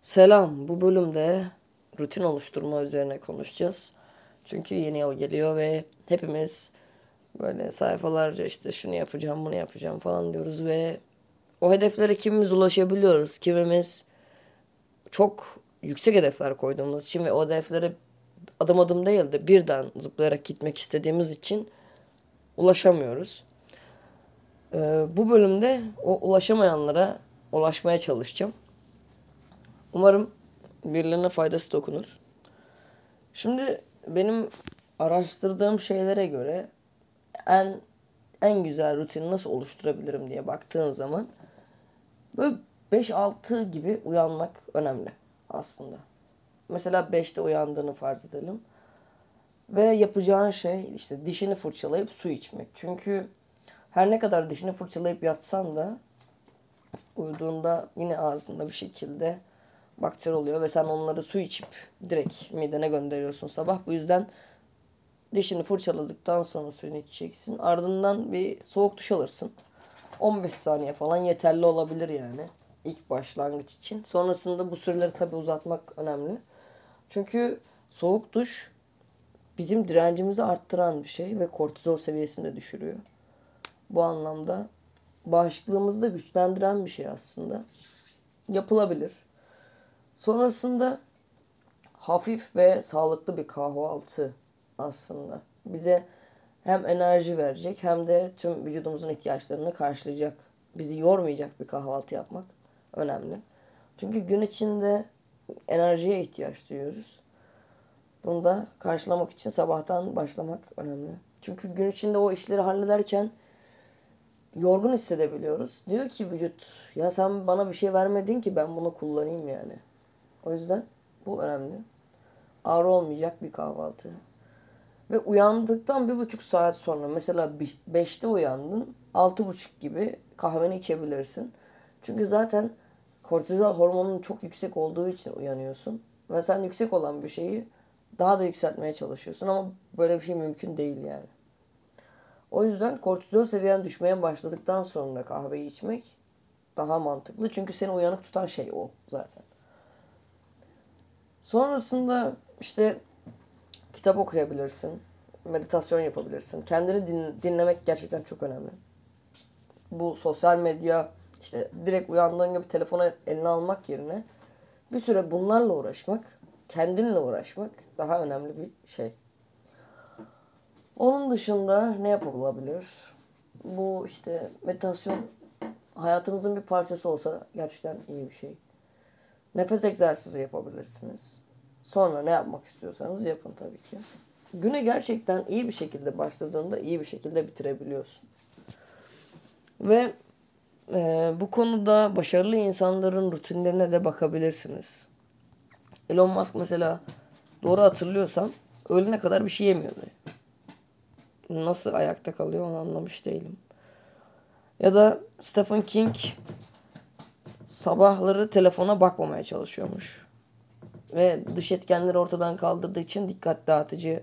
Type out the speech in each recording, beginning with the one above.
Selam. Bu bölümde rutin oluşturma üzerine konuşacağız. Çünkü yeni yıl geliyor ve hepimiz böyle sayfalarca işte şunu yapacağım, bunu yapacağım falan diyoruz ve o hedeflere kimimiz ulaşabiliyoruz, kimimiz çok yüksek hedefler koyduğumuz için ve o hedeflere adım adım değil de birden zıplayarak gitmek istediğimiz için ulaşamıyoruz. Ee, bu bölümde o ulaşamayanlara ulaşmaya çalışacağım. Umarım birilerine faydası dokunur. Şimdi benim araştırdığım şeylere göre en en güzel rutini nasıl oluşturabilirim diye baktığın zaman böyle 5-6 gibi uyanmak önemli aslında. Mesela 5'te uyandığını farz edelim. Ve yapacağın şey işte dişini fırçalayıp su içmek. Çünkü her ne kadar dişini fırçalayıp yatsan da uyuduğunda yine ağzında bir şekilde bakteri oluyor ve sen onları su içip direkt midene gönderiyorsun sabah. Bu yüzden dişini fırçaladıktan sonra suyunu içeceksin. Ardından bir soğuk duş alırsın. 15 saniye falan yeterli olabilir yani ilk başlangıç için. Sonrasında bu süreleri tabi uzatmak önemli. Çünkü soğuk duş bizim direncimizi arttıran bir şey ve kortizol seviyesini de düşürüyor. Bu anlamda bağışıklığımızı da güçlendiren bir şey aslında. Yapılabilir. Sonrasında hafif ve sağlıklı bir kahvaltı aslında. Bize hem enerji verecek hem de tüm vücudumuzun ihtiyaçlarını karşılayacak. Bizi yormayacak bir kahvaltı yapmak önemli. Çünkü gün içinde enerjiye ihtiyaç duyuyoruz. Bunu da karşılamak için sabahtan başlamak önemli. Çünkü gün içinde o işleri hallederken yorgun hissedebiliyoruz. Diyor ki vücut ya sen bana bir şey vermedin ki ben bunu kullanayım yani. O yüzden bu önemli. Ağrı olmayacak bir kahvaltı. Ve uyandıktan bir buçuk saat sonra mesela beşte uyandın altı buçuk gibi kahveni içebilirsin. Çünkü zaten kortizol hormonunun çok yüksek olduğu için uyanıyorsun. Ve sen yüksek olan bir şeyi daha da yükseltmeye çalışıyorsun ama böyle bir şey mümkün değil yani. O yüzden kortizol seviyen düşmeye başladıktan sonra kahveyi içmek daha mantıklı. Çünkü seni uyanık tutan şey o zaten. Sonrasında işte kitap okuyabilirsin. Meditasyon yapabilirsin. Kendini din, dinlemek gerçekten çok önemli. Bu sosyal medya işte direkt uyandığın gibi telefonu eline almak yerine bir süre bunlarla uğraşmak, kendinle uğraşmak daha önemli bir şey. Onun dışında ne yapılabilir? Bu işte meditasyon hayatınızın bir parçası olsa gerçekten iyi bir şey. Nefes egzersizi yapabilirsiniz. Sonra ne yapmak istiyorsanız yapın tabii ki. Güne gerçekten iyi bir şekilde başladığında iyi bir şekilde bitirebiliyorsun. Ve e, bu konuda başarılı insanların rutinlerine de bakabilirsiniz. Elon Musk mesela doğru hatırlıyorsam öğlene kadar bir şey yemiyordu. Nasıl ayakta kalıyor onu anlamış değilim. Ya da Stephen King sabahları telefona bakmamaya çalışıyormuş. Ve dış etkenleri ortadan kaldırdığı için dikkat dağıtıcı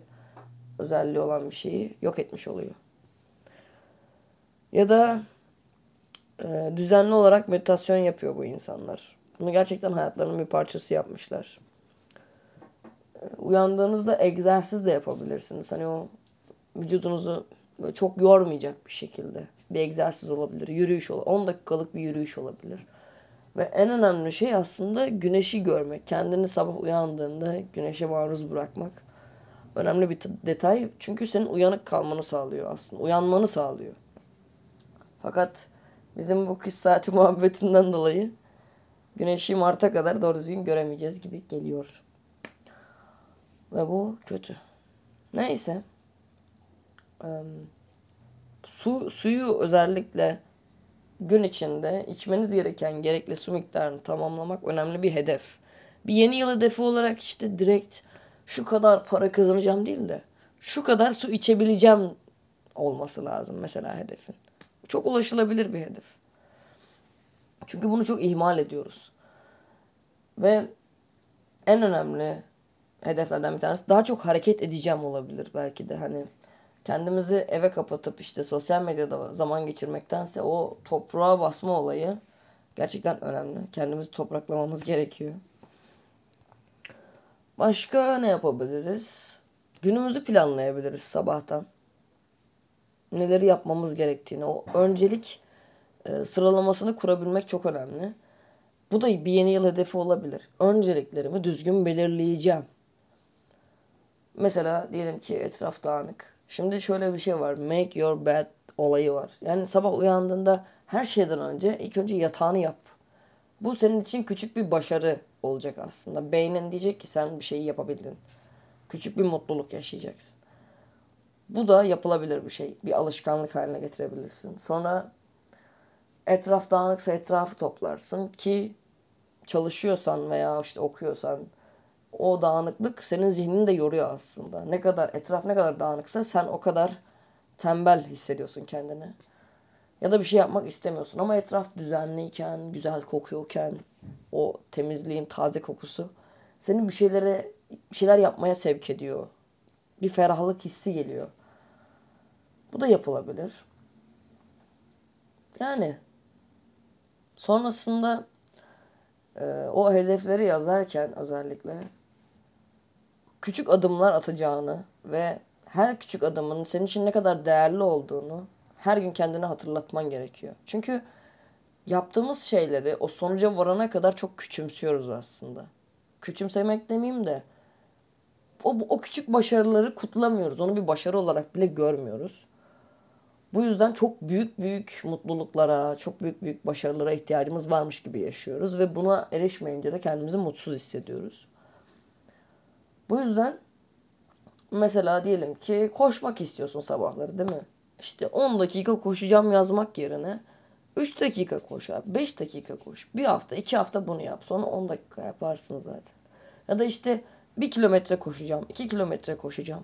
özelliği olan bir şeyi yok etmiş oluyor. Ya da e, düzenli olarak meditasyon yapıyor bu insanlar. Bunu gerçekten hayatlarının bir parçası yapmışlar. E, uyandığınızda egzersiz de yapabilirsiniz. Hani o vücudunuzu böyle çok yormayacak bir şekilde bir egzersiz olabilir. Yürüyüş olabilir. 10 dakikalık bir yürüyüş olabilir. Ve en önemli şey aslında güneşi görmek. Kendini sabah uyandığında güneşe maruz bırakmak. Önemli bir detay. Çünkü senin uyanık kalmanı sağlıyor aslında. Uyanmanı sağlıyor. Fakat bizim bu kış saati muhabbetinden dolayı güneşi Mart'a kadar doğru düzgün göremeyeceğiz gibi geliyor. Ve bu kötü. Neyse. Um, su suyu özellikle gün içinde içmeniz gereken gerekli su miktarını tamamlamak önemli bir hedef. Bir yeni yıl hedefi olarak işte direkt şu kadar para kazanacağım değil de şu kadar su içebileceğim olması lazım mesela hedefin. Çok ulaşılabilir bir hedef. Çünkü bunu çok ihmal ediyoruz. Ve en önemli hedeflerden bir tanesi daha çok hareket edeceğim olabilir belki de hani kendimizi eve kapatıp işte sosyal medyada zaman geçirmektense o toprağa basma olayı gerçekten önemli. Kendimizi topraklamamız gerekiyor. Başka ne yapabiliriz? Günümüzü planlayabiliriz sabahtan. Neleri yapmamız gerektiğini, o öncelik e, sıralamasını kurabilmek çok önemli. Bu da bir yeni yıl hedefi olabilir. Önceliklerimi düzgün belirleyeceğim. Mesela diyelim ki etraf dağınık. Şimdi şöyle bir şey var. Make your bed olayı var. Yani sabah uyandığında her şeyden önce ilk önce yatağını yap. Bu senin için küçük bir başarı olacak aslında. Beynin diyecek ki sen bir şeyi yapabildin. Küçük bir mutluluk yaşayacaksın. Bu da yapılabilir bir şey. Bir alışkanlık haline getirebilirsin. Sonra etraf dağınıksa etrafı toplarsın ki çalışıyorsan veya işte okuyorsan o dağınıklık senin zihnini de yoruyor aslında. Ne kadar etraf ne kadar dağınıksa sen o kadar tembel hissediyorsun kendini. Ya da bir şey yapmak istemiyorsun ama etraf düzenliyken, güzel kokuyorken o temizliğin taze kokusu seni bir şeylere bir şeyler yapmaya sevk ediyor. Bir ferahlık hissi geliyor. Bu da yapılabilir. Yani sonrasında o hedefleri yazarken özellikle küçük adımlar atacağını ve her küçük adımın senin için ne kadar değerli olduğunu her gün kendine hatırlatman gerekiyor. Çünkü yaptığımız şeyleri o sonuca varana kadar çok küçümsüyoruz aslında. Küçümsemek demeyeyim de o, o küçük başarıları kutlamıyoruz. Onu bir başarı olarak bile görmüyoruz. Bu yüzden çok büyük büyük mutluluklara, çok büyük büyük başarılara ihtiyacımız varmış gibi yaşıyoruz ve buna erişmeyince de kendimizi mutsuz hissediyoruz. Bu yüzden mesela diyelim ki koşmak istiyorsun sabahları değil mi? İşte 10 dakika koşacağım yazmak yerine 3 dakika koş abi. 5 dakika koş. Bir hafta 2 hafta bunu yap. Sonra 10 dakika yaparsın zaten. Ya da işte 1 kilometre koşacağım. 2 kilometre koşacağım.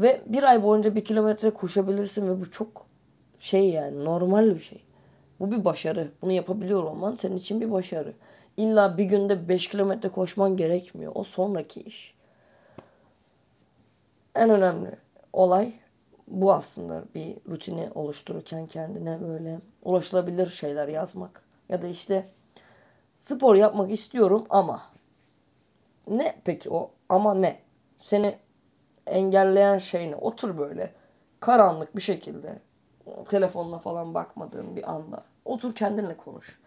Ve bir ay boyunca 1 kilometre koşabilirsin ve bu çok şey yani normal bir şey. Bu bir başarı. Bunu yapabiliyor olman senin için bir başarı. İlla bir günde 5 kilometre koşman gerekmiyor. O sonraki iş. En önemli olay bu aslında bir rutini oluştururken kendine böyle ulaşılabilir şeyler yazmak. Ya da işte spor yapmak istiyorum ama ne peki o ama ne? Seni engelleyen şey ne? Otur böyle karanlık bir şekilde telefonuna falan bakmadığın bir anda. Otur kendinle konuş.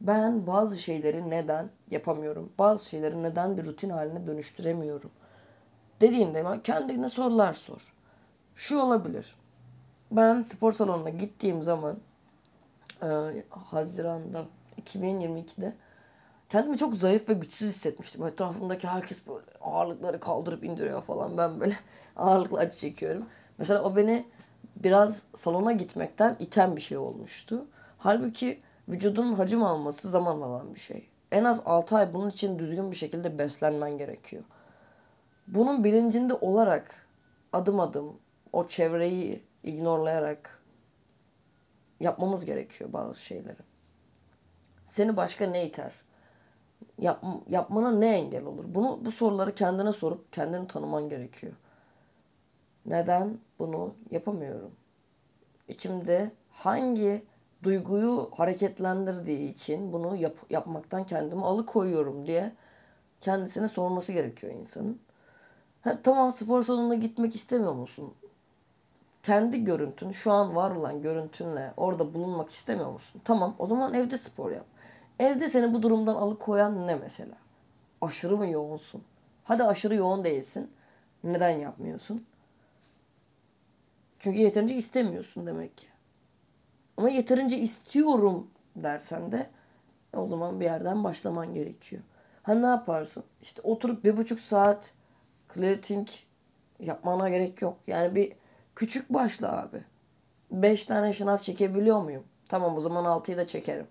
Ben bazı şeyleri neden yapamıyorum? Bazı şeyleri neden bir rutin haline dönüştüremiyorum? Dediğinde kendine sorular sor şu olabilir. Ben spor salonuna gittiğim zaman e, Haziran'da 2022'de kendimi çok zayıf ve güçsüz hissetmiştim. Etrafımdaki herkes böyle ağırlıkları kaldırıp indiriyor falan. Ben böyle ağırlıkla acı çekiyorum. Mesela o beni biraz salona gitmekten iten bir şey olmuştu. Halbuki vücudun hacim alması zaman alan bir şey. En az 6 ay bunun için düzgün bir şekilde beslenmen gerekiyor. Bunun bilincinde olarak adım adım o çevreyi ignorlayarak yapmamız gerekiyor bazı şeyleri. Seni başka ne iter? Yap, yapmana ne engel olur? Bunu bu soruları kendine sorup kendini tanıman gerekiyor. Neden bunu yapamıyorum? İçimde hangi duyguyu hareketlendirdiği için bunu yap, yapmaktan kendimi alıkoyuyorum diye kendisine sorması gerekiyor insanın. Ha, tamam spor salonuna gitmek istemiyor musun? kendi görüntün, şu an var olan görüntünle orada bulunmak istemiyor musun? Tamam o zaman evde spor yap. Evde seni bu durumdan alıkoyan ne mesela? Aşırı mı yoğunsun? Hadi aşırı yoğun değilsin. Neden yapmıyorsun? Çünkü yeterince istemiyorsun demek ki. Ama yeterince istiyorum dersen de o zaman bir yerden başlaman gerekiyor. Ha ne yaparsın? İşte oturup bir buçuk saat clearing yapmana gerek yok. Yani bir Küçük başla abi. 5 tane şınav çekebiliyor muyum? Tamam o zaman 6'yı da çekerim.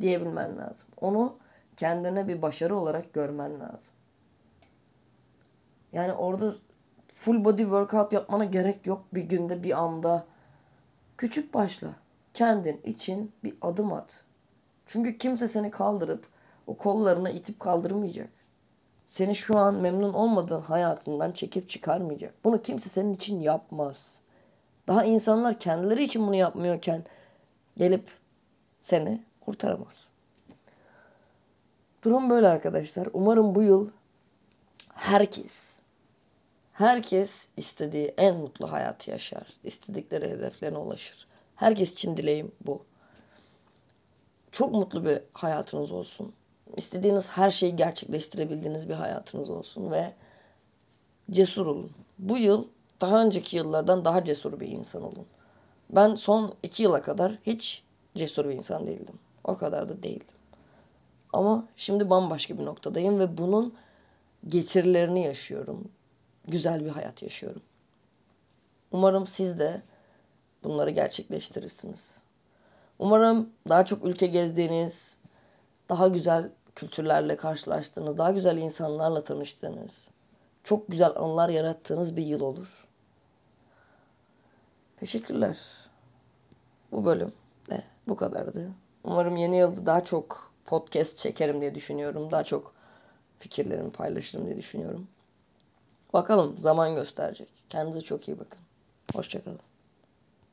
Diyebilmen lazım. Onu kendine bir başarı olarak görmen lazım. Yani orada full body workout yapmana gerek yok bir günde bir anda. Küçük başla. Kendin için bir adım at. Çünkü kimse seni kaldırıp o kollarına itip kaldırmayacak. Seni şu an memnun olmadığın hayatından çekip çıkarmayacak. Bunu kimse senin için yapmaz. Daha insanlar kendileri için bunu yapmıyorken gelip seni kurtaramaz. Durum böyle arkadaşlar. Umarım bu yıl herkes herkes istediği en mutlu hayatı yaşar. İstedikleri hedeflerine ulaşır. Herkes için dileğim bu. Çok mutlu bir hayatınız olsun. İstediğiniz her şeyi gerçekleştirebildiğiniz bir hayatınız olsun ve cesur olun. Bu yıl daha önceki yıllardan daha cesur bir insan olun. Ben son iki yıla kadar hiç cesur bir insan değildim. O kadar da değildim. Ama şimdi bambaşka bir noktadayım ve bunun getirilerini yaşıyorum. Güzel bir hayat yaşıyorum. Umarım siz de bunları gerçekleştirirsiniz. Umarım daha çok ülke gezdiğiniz, daha güzel kültürlerle karşılaştığınız, daha güzel insanlarla tanıştığınız, çok güzel anılar yarattığınız bir yıl olur. Teşekkürler. Bu bölüm de bu kadardı. Umarım yeni yılda daha çok podcast çekerim diye düşünüyorum. Daha çok fikirlerimi paylaşırım diye düşünüyorum. Bakalım zaman gösterecek. Kendinize çok iyi bakın. Hoşçakalın.